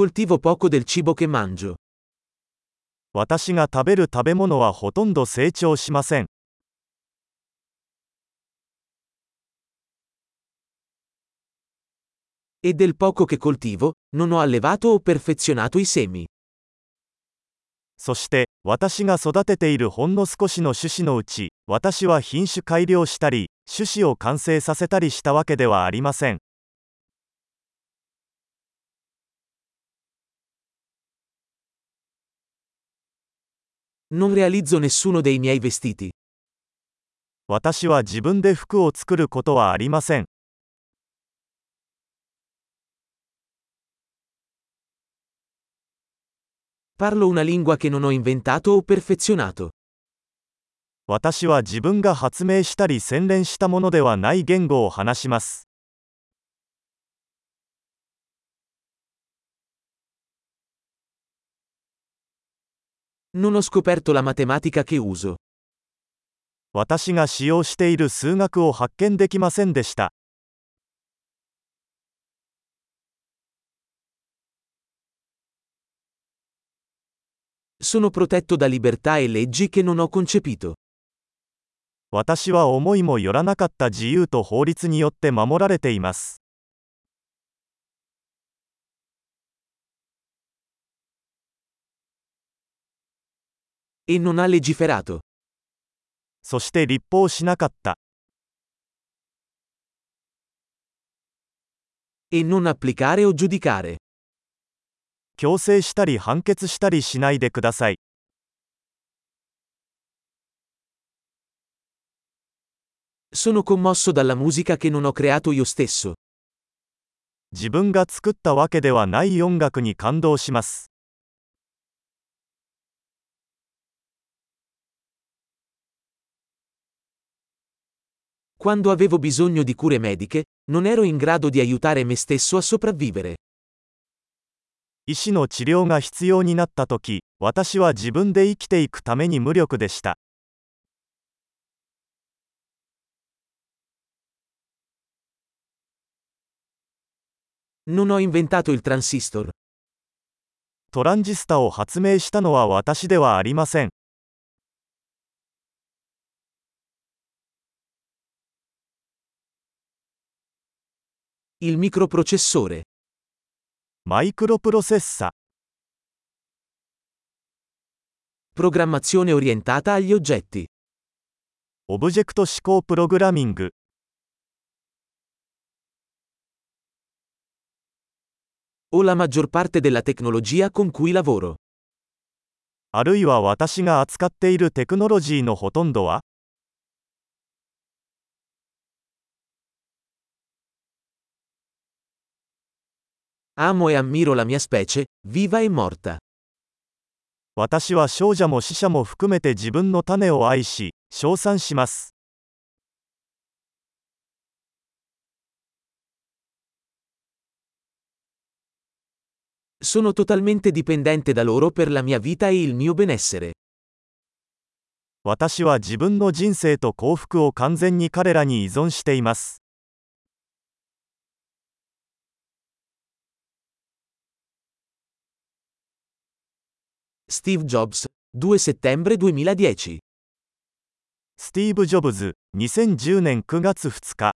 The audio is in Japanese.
coltivo poco del cibo che mangio. 私が食べる食べ物はほとんど成長しません。E del poco che coltivo, non ho allevato o perfezionato i semi. そして、私が育てているほんの少しの種子のうち、私は品種改良したり、種子を完成させたりしたわけではありません。Non realizzo nessuno dei miei vestiti. 私は自分で服を作ることはありません。Parlo una lingua che non ho inventato o perfezionato. 私は自分が発明したり洗練したものではない言語を話します。Non ho scoperto la matematica che uso. 私が使用している数学を発見できませんでした。 Sono protetto da libertà e leggi che non ho concepito. 私は思いもよらなかった自由と法律によって守られています。 E non ha legiferato. そして立法しなかった。 E non applicare o giudicare. 強制したり判決したりしないでください。 Sono commosso dalla musica che non ho creato io stesso. 自分が作ったわけではない音楽に感動します。 Quando avevo bisogno di cure mediche, non ero in grado di aiutare me stesso a sopravvivere. 医師の治療が必要になった時、私は自分で生きていくために無力でした。Non ho inventato il transistor. トランジスタを発明したのは私ではありません。Il microprocessore. マイクロプロセッサ、 Programmazione orientata agli oggetti. オブジェクト指向プログラミング、 O la maggior parte della tecnologia con cui lavoro. あるいは私が扱っているテクノロジーのほとんどは Amo e ammiro la mia specie, viva e morta. 私は少女も死者も含めて自分の種を愛し、称賛します。Sono totalmente dipendente da loro per la mia vita e il mio benessere. 私は自分の人生と幸福を完全に彼らに依存しています。Steve Jobs, 2 settembre 2010. スティーブ・ジョブズ、2010年9月2日。